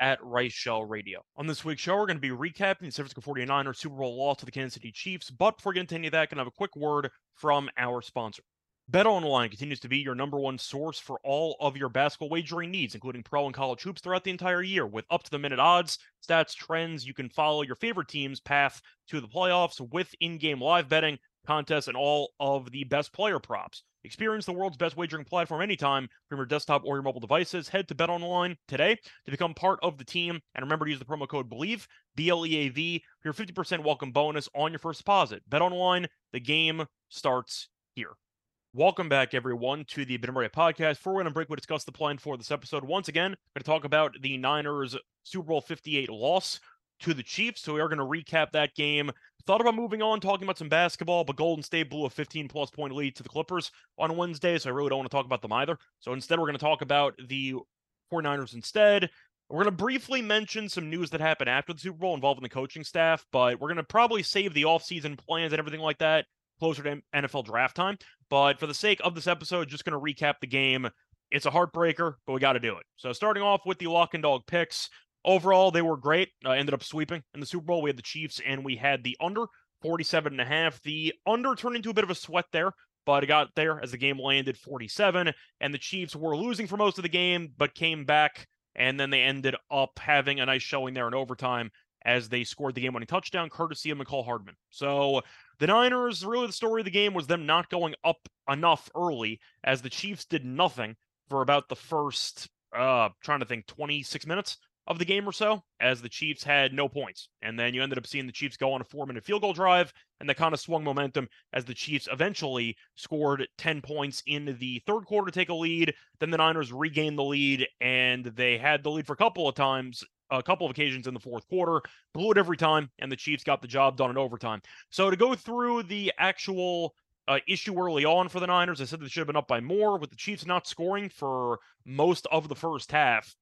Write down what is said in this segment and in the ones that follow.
at Reichel Radio. On this week's show, we're going to be recapping the San Francisco 49ers Super Bowl loss to the Kansas City Chiefs. But before we get into any of that, can I have a quick word from our sponsor. Bet Online continues to be your number one source for all of your basketball wagering needs, including pro and college hoops throughout the entire year. With up to the minute odds, stats, trends, you can follow your favorite team's path to the playoffs with in game live betting, contests, and all of the best player props. Experience the world's best wagering platform anytime from your desktop or your mobile devices. Head to BetOnline today to become part of the team. And remember to use the promo code BLEAV, B L E A V, for your 50% welcome bonus on your first deposit. BetOnline, the game starts here. Welcome back, everyone, to the Betting Area podcast. Before we're going to break, we'll discuss the plan for this episode. Once again, going to talk about the Niners Super Bowl 58 loss to the Chiefs. So we are going to recap that game. Thought about moving on, talking about some basketball, but Golden State blew a 15 plus point lead to the Clippers on Wednesday. So I really don't want to talk about them either. So instead, we're going to talk about the 49ers instead. We're going to briefly mention some news that happened after the Super Bowl involving the coaching staff, but we're going to probably save the offseason plans and everything like that closer to NFL draft time. But for the sake of this episode, just going to recap the game. It's a heartbreaker, but we got to do it. So starting off with the lock and dog picks. Overall, they were great. Uh, ended up sweeping in the Super Bowl. We had the Chiefs and we had the under 47 and a half. The under turned into a bit of a sweat there, but it got there as the game landed 47 and the Chiefs were losing for most of the game but came back and then they ended up having a nice showing there in overtime as they scored the game winning touchdown courtesy of Mecole Hardman. So the Niners, really the story of the game was them not going up enough early as the Chiefs did nothing for about the first uh trying to think 26 minutes of the game or so as the Chiefs had no points. And then you ended up seeing the Chiefs go on a four minute field goal drive, and that kind of swung momentum as the Chiefs eventually scored 10 points in the third quarter to take a lead. Then the Niners regained the lead, and they had the lead for a couple of times. A couple of occasions in the fourth quarter, blew it every time, and the Chiefs got the job done in overtime. So, to go through the actual uh, issue early on for the Niners. I said they should have been up by more with the Chiefs not scoring for most of the first half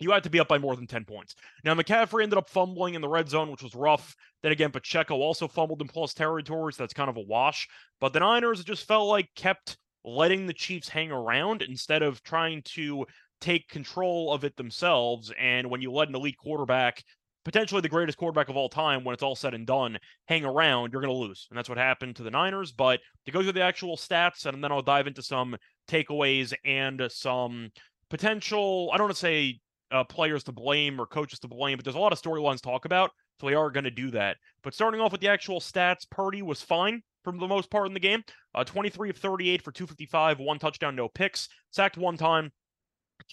you had to be up by more than 10 points. Now, McCaffrey ended up fumbling in the red zone, which was rough. Then again, Pacheco also fumbled in plus territory, so that's kind of a wash. But the Niners just felt like kept letting the Chiefs hang around instead of trying to take control of it themselves. And when you let an elite quarterback, potentially the greatest quarterback of all time, when it's all said and done, hang around, you're going to lose. And that's what happened to the Niners. But to go through the actual stats, and then I'll dive into some takeaways and some potential, I don't want to say uh, players to blame or coaches to blame, but there's a lot of storylines to talk about, so they are going to do that. But starting off with the actual stats, Purdy was fine for the most part in the game. Uh, 23 of 38 for 255, one touchdown, no picks, sacked one time,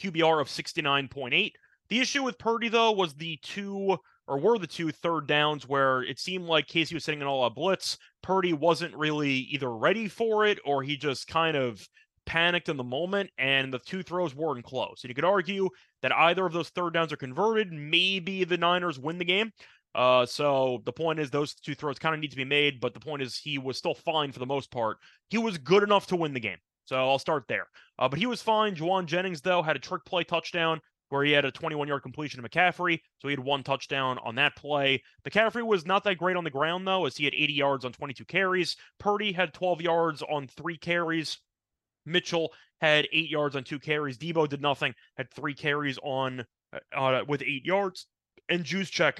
QBR of 69.8. The issue with Purdy though was the two or were the two third downs where it seemed like KC was sitting in all a blitz. Purdy wasn't really either ready for it or he just kind of panicked in the moment, and the two throws weren't close. And you could argue that either of those third downs are converted. Maybe the Niners win the game. Uh, so the point is those two throws kind of need to be made, but the point is he was still fine for the most part. He was good enough to win the game. So I'll start there. Uh, but he was fine. Jauan Jennings, though, had a trick play touchdown where he had a 21 yard completion to McCaffrey. So he had one touchdown on that play. McCaffrey was not that great on the ground, though, as he had 80 yards on 22 carries. Purdy had 12 yards on three carries. Mitchell had eight yards on two carries. Deebo did nothing, had three carries on uh, uh with eight yards, and Juszczyk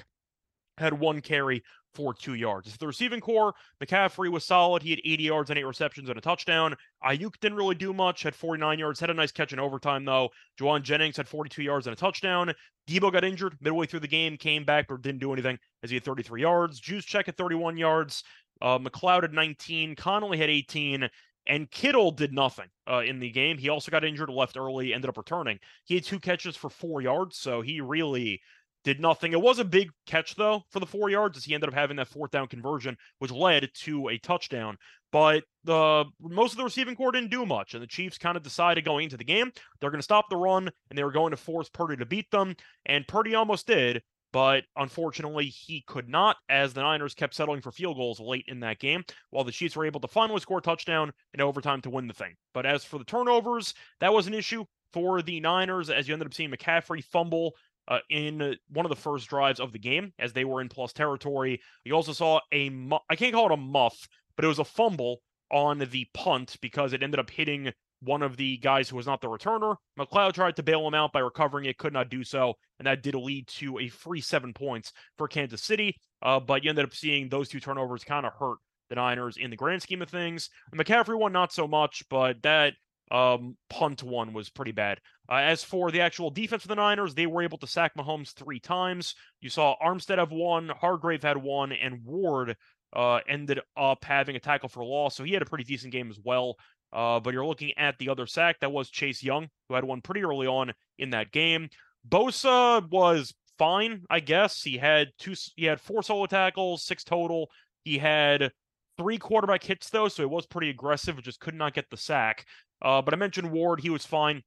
had one carry for two yards. The receiving corps, McCaffrey was solid. He had 80 yards and eight receptions and a touchdown. Aiyuk didn't really do much, had 49 yards, had a nice catch in overtime, though. Jauan Jennings had 42 yards and a touchdown. Deebo got injured midway through the game, came back, but didn't do anything as he had 33 yards. Juszczyk at 31 yards. Uh, McCloud had 19. Conley had 18. And Kittle did nothing uh, in the game. He also got injured, left early, ended up returning. He had two catches for four yards, so he really did nothing. It was a big catch though for the four yards as he ended up having that fourth down conversion, which led to a touchdown. But the most of the receiving corps didn't do much, and the Chiefs kind of decided going into the game they're going to stop the run and they were going to force Purdy to beat them, and Purdy almost did. But unfortunately, he could not, as the Niners kept settling for field goals late in that game, while the Chiefs were able to finally score a touchdown in overtime to win the thing. But as for the turnovers, that was an issue for the Niners, as you ended up seeing McCaffrey fumble uh, in one of the first drives of the game as they were in plus territory. You also saw a, mu- I can't call it a muff, but it was a fumble on the punt because it ended up hitting one of the guys who was not the returner. McCloud tried to bail him out by recovering it, could not do so, and that did lead to a free seven points for Kansas City. Uh, but you ended up seeing those two turnovers kind of hurt the Niners in the grand scheme of things. The McCaffrey one, not so much, but that um, punt one was pretty bad. Uh, as for the actual defense of the Niners, they were able to sack Mahomes three times. You saw Armstead have one, Hargrave had one, and Ward uh, ended up having a tackle for loss. So he had a pretty decent game as well. Uh, but you're looking at the other sack that was Chase Young, who had one pretty early on in that game. Bosa was fine, I guess. He had two. He had four solo tackles, six total. He had three quarterback hits though, so it was pretty aggressive. Just could not get the sack. Uh, but I mentioned Ward; he was fine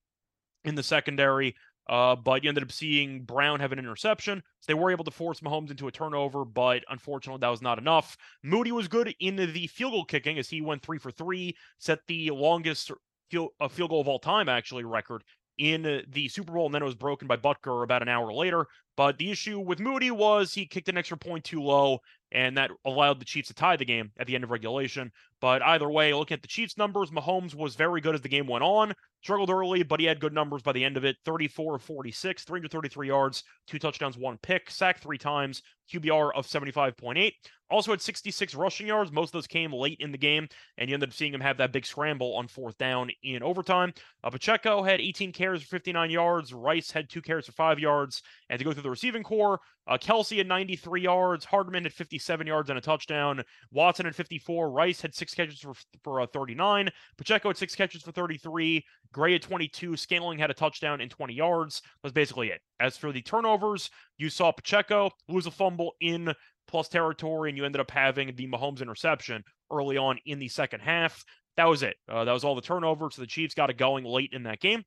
in the secondary. Uh, but you ended up seeing Brown have an interception. They were able to force Mahomes into a turnover, but unfortunately, that was not enough. Moody was good in the field goal kicking as he went three for three, set the longest field, uh, field goal of all time, actually, record in the Super Bowl, and then it was broken by Butker about an hour later. But the issue with Moody was he kicked an extra point too low, and that allowed the Chiefs to tie the game at the end of regulation. But either way, looking at the Chiefs' numbers, Mahomes was very good as the game went on. Struggled early, but he had good numbers by the end of it 34 of 46, 333 yards, two touchdowns, one pick, sacked three times, QBR of 75.8. Also had 66 rushing yards. Most of those came late in the game, and you ended up seeing him have that big scramble on fourth down in overtime. Uh, Pacheco had 18 carries for 59 yards. Rice had two carries for five yards. And to go through the receiving corps, uh, Kelce had 93 yards. Hardman had 57 yards and a touchdown. Watson had 54. Rice had catches for, for uh, 39. Pacheco had six catches for 33. Gray had 22. Scantling had a touchdown and 20 yards. That's basically it. As for the turnovers, you saw Pacheco lose a fumble in plus territory, and you ended up having the Mahomes interception early on in the second half. That was it. Uh, that was all the turnovers. So the Chiefs got it going late in that game.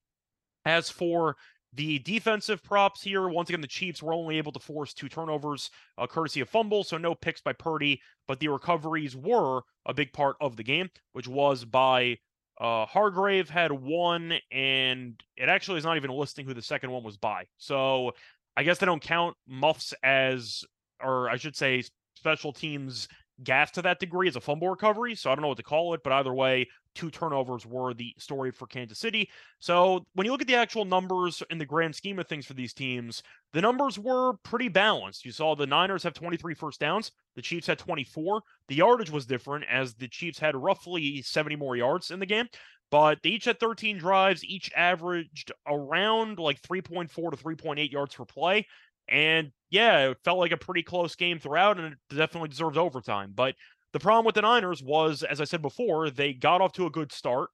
As for the defensive props here, once again, the Chiefs were only able to force two turnovers, uh, courtesy of fumbles, so no picks by Purdy, but the recoveries were a big part of the game, which was by uh, Hargrave had one, and it actually is not even listing who the second one was by. So I guess they don't count muffs as or I should say, special teams gas to that degree as a fumble recovery. So I don't know what to call it, but either way, two turnovers were the story for Kansas City. So when you look at the actual numbers in the grand scheme of things for these teams, the numbers were pretty balanced. You saw the Niners have 23 first downs, the Chiefs had 24. The yardage was different as the Chiefs had roughly 70 more yards in the game. But they each had 13 drives, each averaged around like 3.4 to 3.8 yards per play. And yeah, it felt like a pretty close game throughout, and it definitely deserves overtime. But the problem with the Niners was, as I said before, they got off to a good start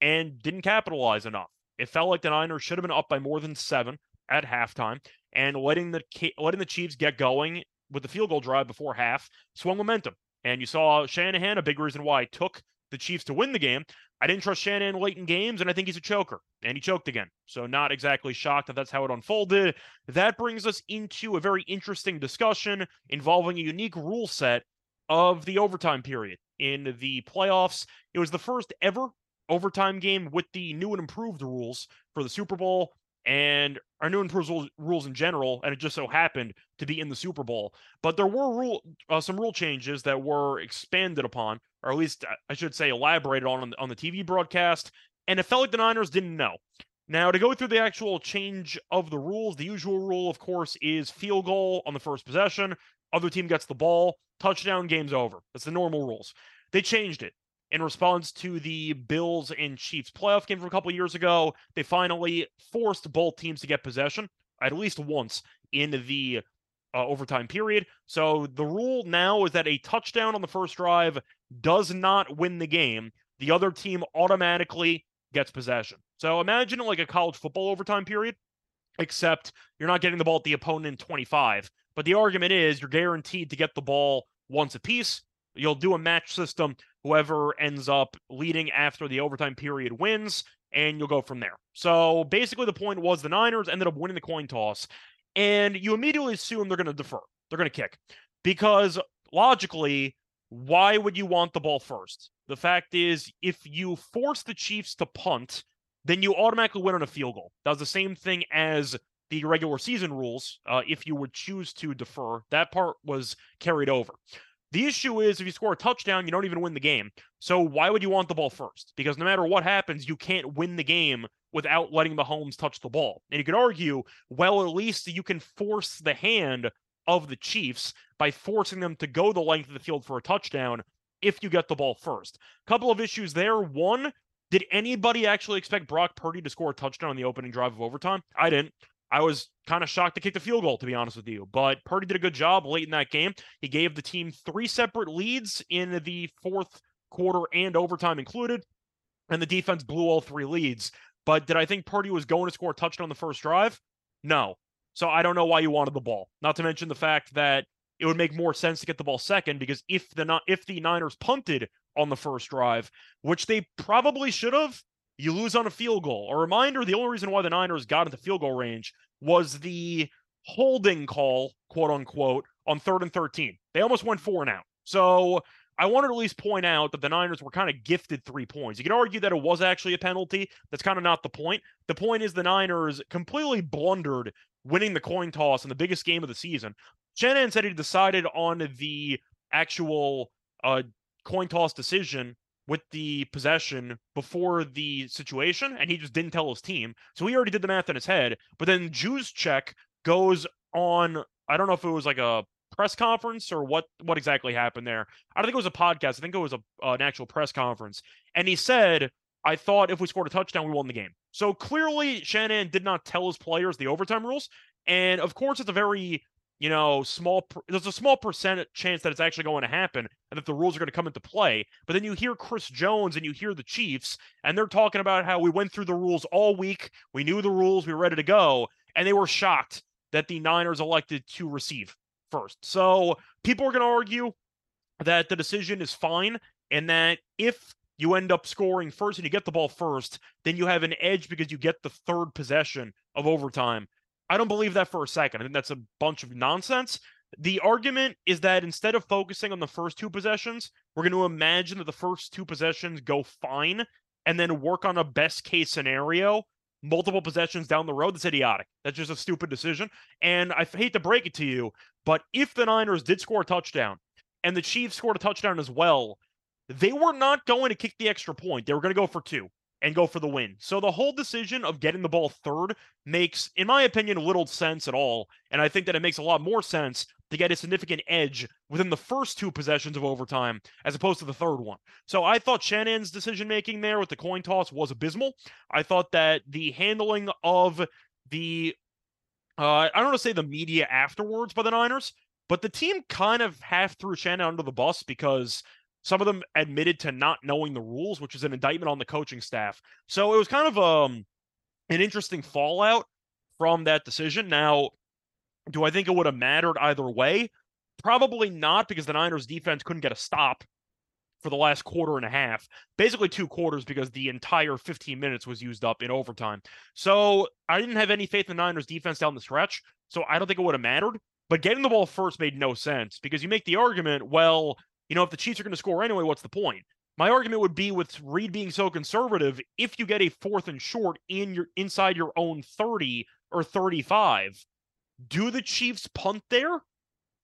and didn't capitalize enough. It felt like the Niners should have been up by more than seven at halftime, and letting the letting the Chiefs get going with the field goal drive before half swung momentum. And you saw Shanahan, a big reason why it took the Chiefs to win the game, I didn't trust Shannon late in games, and I think he's a choker, and he choked again. So, not exactly shocked that that's how it unfolded. That brings us into a very interesting discussion involving a unique rule set of the overtime period in the playoffs. It was the first ever overtime game with the new and improved rules for the Super Bowl and our new and improved rules in general, and it just so happened to be in the Super Bowl. But there were rule uh, some rule changes that were expanded upon, or at least I should say elaborated on on the TV broadcast, and it felt like the Niners didn't know. Now, to go through the actual change of the rules, the usual rule, of course, is field goal on the first possession. Other team gets the ball, touchdown, game's over. That's the normal rules. They changed it in response to the Bills and Chiefs playoff game from a couple years ago. They finally forced both teams to get possession at least once in the uh, overtime period. So the rule now is that a touchdown on the first drive does not win the game. The other team automatically gets possession. So imagine like a college football overtime period except you're not getting the ball at the opponent in 25. But the argument is you're guaranteed to get the ball once apiece. You'll do a match system. Whoever ends up leading after the overtime period wins, and you'll go from there. So basically, the point was the Niners ended up winning the coin toss, and you immediately assume they're going to defer. They're going to kick because logically, why would you want the ball first? The fact is, if you force the Chiefs to punt, then you automatically win on a field goal. Does the same thing as the regular season rules. Uh, if you would choose to defer, that part was carried over. The issue is if you score a touchdown, you don't even win the game. So why would you want the ball first? Because no matter what happens, you can't win the game without letting Mahomes touch the ball. And you could argue, well, at least you can force the hand of the Chiefs by forcing them to go the length of the field for a touchdown if you get the ball first. Couple of issues there. One, did anybody actually expect Brock Purdy to score a touchdown on the opening drive of overtime? I didn't. I was kind of shocked to kick the field goal, to be honest with you. But Purdy did a good job late in that game. He gave the team three separate leads in the fourth quarter and overtime included, and the defense blew all three leads. But did I think Purdy was going to score a touchdown on the first drive? No. So I don't know why you wanted the ball. Not to mention the fact that it would make more sense to get the ball second because if the if the Niners punted on the first drive, which they probably should have, you lose on a field goal. A reminder: the only reason why the Niners got into field goal range was the holding call, quote unquote, on third and thirteen. They almost went four and out. So I wanted to at least point out that the Niners were kind of gifted three points. You could argue that it was actually a penalty. That's kind of not the point. The point is the Niners completely blundered winning the coin toss in the biggest game of the season. Shanahan said he decided on the actual uh, coin toss decision with the possession before the situation, and he just didn't tell his team. So he already did the math in his head. But then Juszczyk goes on. I don't know if it was like a press conference or what what exactly happened there. I don't think it was a podcast. I think it was a, uh, an actual press conference, and he said, "I thought if we scored a touchdown, we won the game." So clearly, Shannon did not tell his players the overtime rules, and of course, it's a very you know, small there's a small percent chance that it's actually going to happen and that the rules are going to come into play. But then you hear Chris Jones and you hear the Chiefs, and they're talking about how we went through the rules all week. We knew the rules, we were ready to go, and they were shocked that the Niners elected to receive first. So people are going to argue that the decision is fine and that if you end up scoring first and you get the ball first, then you have an edge because you get the third possession of overtime. I don't believe that for a second. I think that's a bunch of nonsense. The argument is that instead of focusing on the first two possessions, we're going to imagine that the first two possessions go fine and then work on a best case scenario multiple possessions down the road. That's idiotic. That's just a stupid decision. And I hate to break it to you, but if the Niners did score a touchdown and the Chiefs scored a touchdown as well, they were not going to kick the extra point. They were going to go for two and go for the win. So the whole decision of getting the ball third makes, in my opinion, little sense at all. And I think that it makes a lot more sense to get a significant edge within the first two possessions of overtime as opposed to the third one. So I thought Shannon's decision making there with the coin toss was abysmal. I thought that the handling of the uh, I don't want to say the media afterwards by the Niners, but the team kind of half threw Shannon under the bus because some of them admitted to not knowing the rules, which is an indictment on the coaching staff. So it was kind of um an interesting fallout from that decision. Now, do I think it would have mattered either way? Probably not, because the Niners defense couldn't get a stop for the last quarter and a half, basically two quarters, because the entire 15 minutes was used up in overtime. So I didn't have any faith in the Niners defense down the stretch. So I don't think it would have mattered. But getting the ball first made no sense because you make the argument, well, you know, if the Chiefs are going to score anyway, what's the point? My argument would be with Reid being so conservative, if you get a fourth and short in your inside your own 30 or 35, do the Chiefs punt there?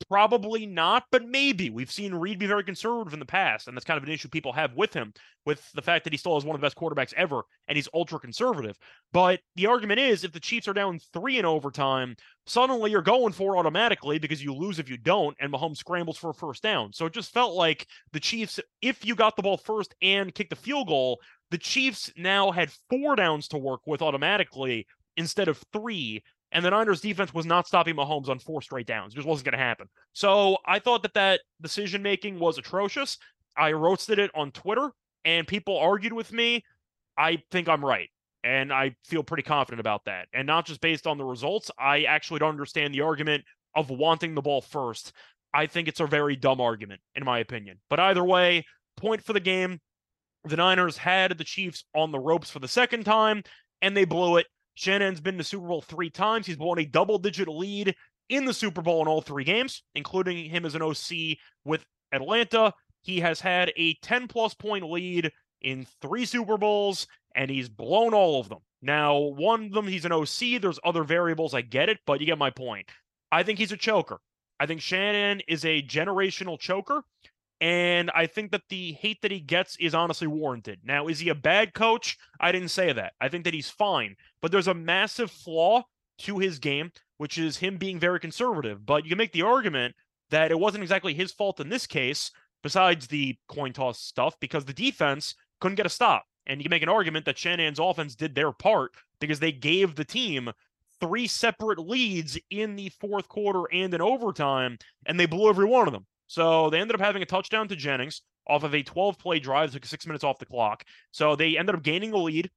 Probably not, but maybe. We've seen Reid be very conservative in the past, and that's kind of an issue people have with him, with the fact that he still has one of the best quarterbacks ever, and he's ultra conservative. But the argument is if the Chiefs are down three in overtime, suddenly you're going for automatically because you lose if you don't, and Mahomes scrambles for a first down. So it just felt like the Chiefs, if you got the ball first and kicked the field goal, the Chiefs now had four downs to work with automatically instead of three and the Niners defense was not stopping Mahomes on four straight downs. It just wasn't going to happen. So I thought that that decision making was atrocious. I roasted it on Twitter, and people argued with me. I think I'm right. And I feel pretty confident about that. And not just based on the results, I actually don't understand the argument of wanting the ball first. I think it's a very dumb argument, in my opinion. But either way, point for the game. The Niners had the Chiefs on the ropes for the second time, and they blew it. Shanahan's been to Super Bowl three times. He's blown a double digit lead in the Super Bowl in all three games, including him as an OC with Atlanta. He has had a 10 plus point lead in three Super Bowls, and he's blown all of them. Now, one of them, he's an OC. There's other variables. I get it, but you get my point. I think he's a choker. I think Shannon is a generational choker. And I think that the hate that he gets is honestly warranted. Now, is he a bad coach? I didn't say that. I think that he's fine. But there's a massive flaw to his game, which is him being very conservative. But you can make the argument that it wasn't exactly his fault in this case, besides the coin toss stuff, because the defense couldn't get a stop. And you can make an argument that Shanahan's offense did their part because they gave the team three separate leads in the fourth quarter and in overtime, and they blew every one of them. So they ended up having a touchdown to Jennings off of a 12 play drive, took six minutes off the clock. So they ended up gaining a lead.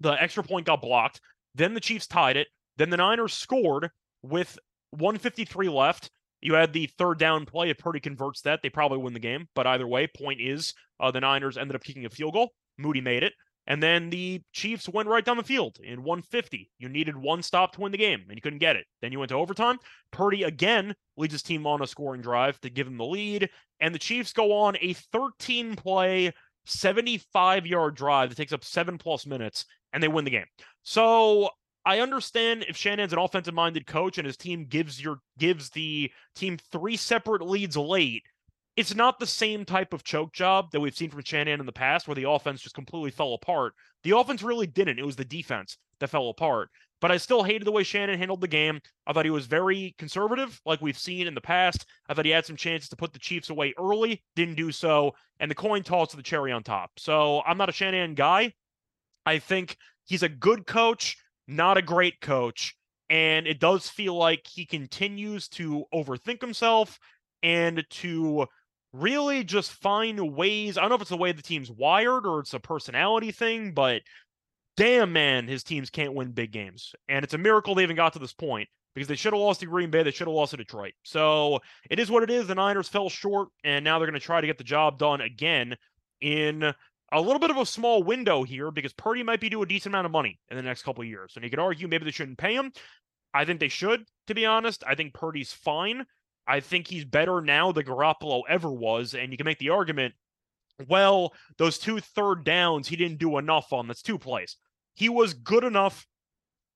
The extra point got blocked. Then the Chiefs tied it. Then the Niners scored with 153 left. You had the third down play. If Purdy converts that, they probably win the game. But either way, point is uh, the Niners ended up kicking a field goal. Moody made it. And then the Chiefs went right down the field in 150. You needed one stop to win the game, and you couldn't get it. Then you went to overtime. Purdy again leads his team on a scoring drive to give him the lead. And the Chiefs go on a 13 play, 75 yard drive that takes up seven plus minutes, and they win the game. So I understand if Shanahan's an offensive minded coach and his team gives your gives the team three separate leads late it's not the same type of choke job that we've seen from Shanahan in the past where the offense just completely fell apart. The offense really didn't. It was the defense that fell apart. But I still hated the way Shannon handled the game. I thought he was very conservative, like we've seen in the past. I thought he had some chances to put the Chiefs away early, didn't do so. And the coin toss to the cherry on top. So I'm not a Shanahan guy. I think he's a good coach, not a great coach. And it does feel like he continues to overthink himself and to really just find ways. I don't know if it's the way the team's wired or it's a personality thing, but damn, man, his teams can't win big games. And it's a miracle they even got to this point because they should have lost to Green Bay. They should have lost to Detroit. So it is what it is. The Niners fell short, and now they're going to try to get the job done again in a little bit of a small window here because Purdy might be due a decent amount of money in the next couple of years. And you could argue maybe they shouldn't pay him. I think they should, to be honest. I think Purdy's fine. I think he's better now than Garoppolo ever was. And you can make the argument, well, those two third downs, he didn't do enough on. That's two plays. He was good enough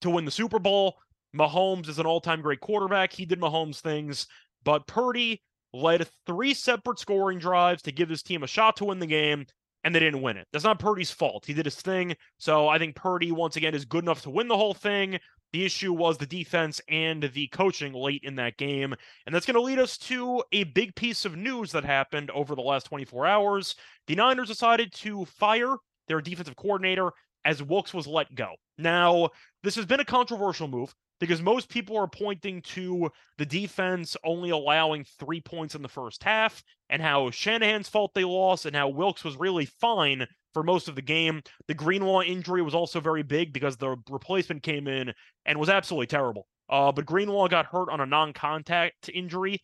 to win the Super Bowl. Mahomes is an all time great quarterback. He did Mahomes things, but Purdy led three separate scoring drives to give his team a shot to win the game, and they didn't win it. That's not Purdy's fault. He did his thing. So I think Purdy, once again, is good enough to win the whole thing. The issue was the defense and the coaching late in that game. And that's going to lead us to a big piece of news that happened over the last 24 hours. The Niners decided to fire their defensive coordinator as Wilks was let go. Now, this has been a controversial move because most people are pointing to the defense only allowing three points in the first half and how Shanahan's fault they lost and how Wilks was really fine for most of the game. The Greenlaw injury was also very big because the replacement came in and was absolutely terrible. Uh, but Greenlaw got hurt on a non-contact injury,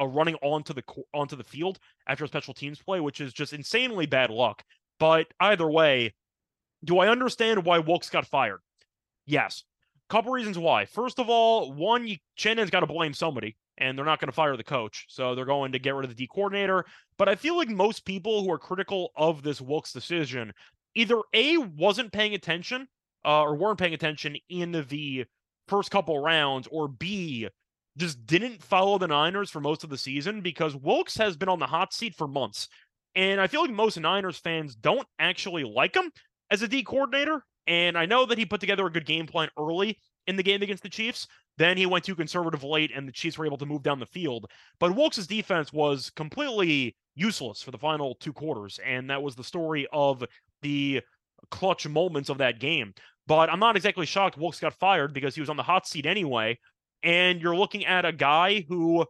uh, running onto the onto the field after a special teams play, which is just insanely bad luck. But either way, do I understand why Wilks got fired? Yes. Couple reasons why. First of all, one, you, Shannon's got to blame somebody and they're not going to fire the coach. So they're going to get rid of the D coordinator. But I feel like most people who are critical of this Wilks decision either A, wasn't paying attention uh, or weren't paying attention in the first couple rounds, or B, just didn't follow the Niners for most of the season because Wilks has been on the hot seat for months. And I feel like most Niners fans don't actually like him as a D coordinator. And I know that he put together a good game plan early in the game against the Chiefs, then he went too conservative late, and the Chiefs were able to move down the field. But Wilks' defense was completely useless for the final two quarters, and that was the story of the clutch moments of that game. But I'm not exactly shocked Wilks got fired because he was on the hot seat anyway. And you're looking at a guy who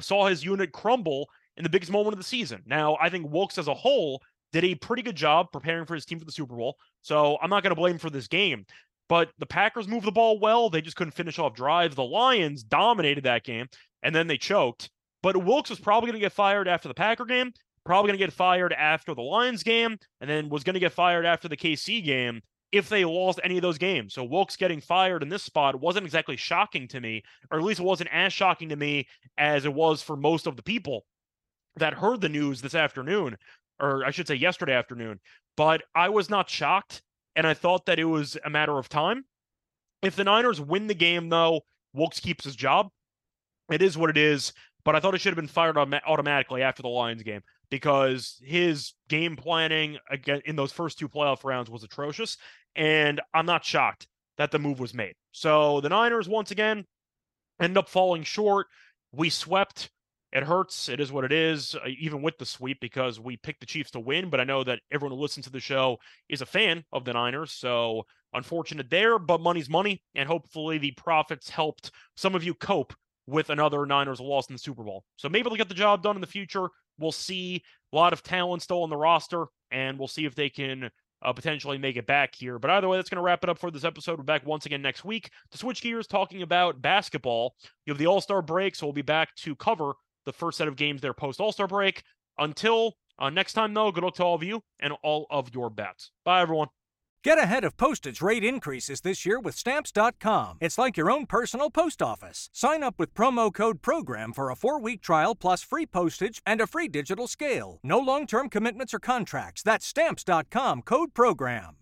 saw his unit crumble in the biggest moment of the season. Now, I think Wilks as a whole did a pretty good job preparing for his team for the Super Bowl. So I'm not going to blame him for this game. But the Packers moved the ball well. They just couldn't finish off drives. The Lions dominated that game, and then they choked. But Wilks was probably going to get fired after the Packer game, probably going to get fired after the Lions game, and then was going to get fired after the KC game if they lost any of those games. So Wilks getting fired in this spot wasn't exactly shocking to me, or at least it wasn't as shocking to me as it was for most of the people that heard the news this afternoon, or I should say yesterday afternoon. But I was not shocked, and I thought that it was a matter of time. If the Niners win the game, though, Wilks keeps his job. It is what it is, but I thought it should have been fired automatically after the Lions game because his game planning again in those first two playoff rounds was atrocious. And I'm not shocked that the move was made. So the Niners, once again, end up falling short. We swept. It hurts. It is what it is, uh, even with the sweep, because we picked the Chiefs to win. But I know that everyone who listens to the show is a fan of the Niners. So unfortunate there, but money's money. And hopefully the profits helped some of you cope with another Niners loss in the Super Bowl. So maybe they'll get the job done in the future. We'll see a lot of talent still on the roster, and we'll see if they can uh, potentially make it back here. But either way, that's going to wrap it up for this episode. We're back once again next week to switch gears, talking about basketball. You have the All Star break, so we'll be back to cover the first set of games there post All Star break. Until uh, next time, though, good luck to all of you and all of your bets. Bye, everyone. Get ahead of postage rate increases this year with Stamps.com. It's like your own personal post office. Sign up with promo code PROGRAM for a four week trial plus free postage and a free digital scale. No long term commitments or contracts. That's Stamps.com code PROGRAM.